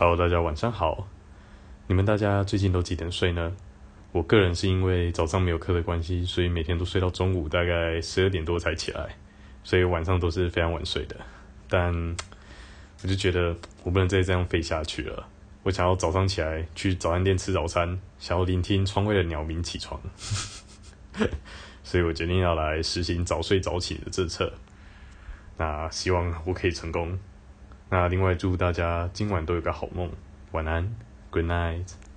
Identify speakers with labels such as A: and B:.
A: Hello，大家晚上好。你们大家最近都几点睡呢？我个人是因为早上没有课的关系，所以每天都睡到中午大概十二点多才起来，所以晚上都是非常晚睡的。但我就觉得我不能再这样废下去了。我想要早上起来去早餐店吃早餐，想要聆听窗外的鸟鸣起床，所以我决定要来实行早睡早起的政策。那希望我可以成功。那另外祝大家今晚都有个好梦，晚安，Good night。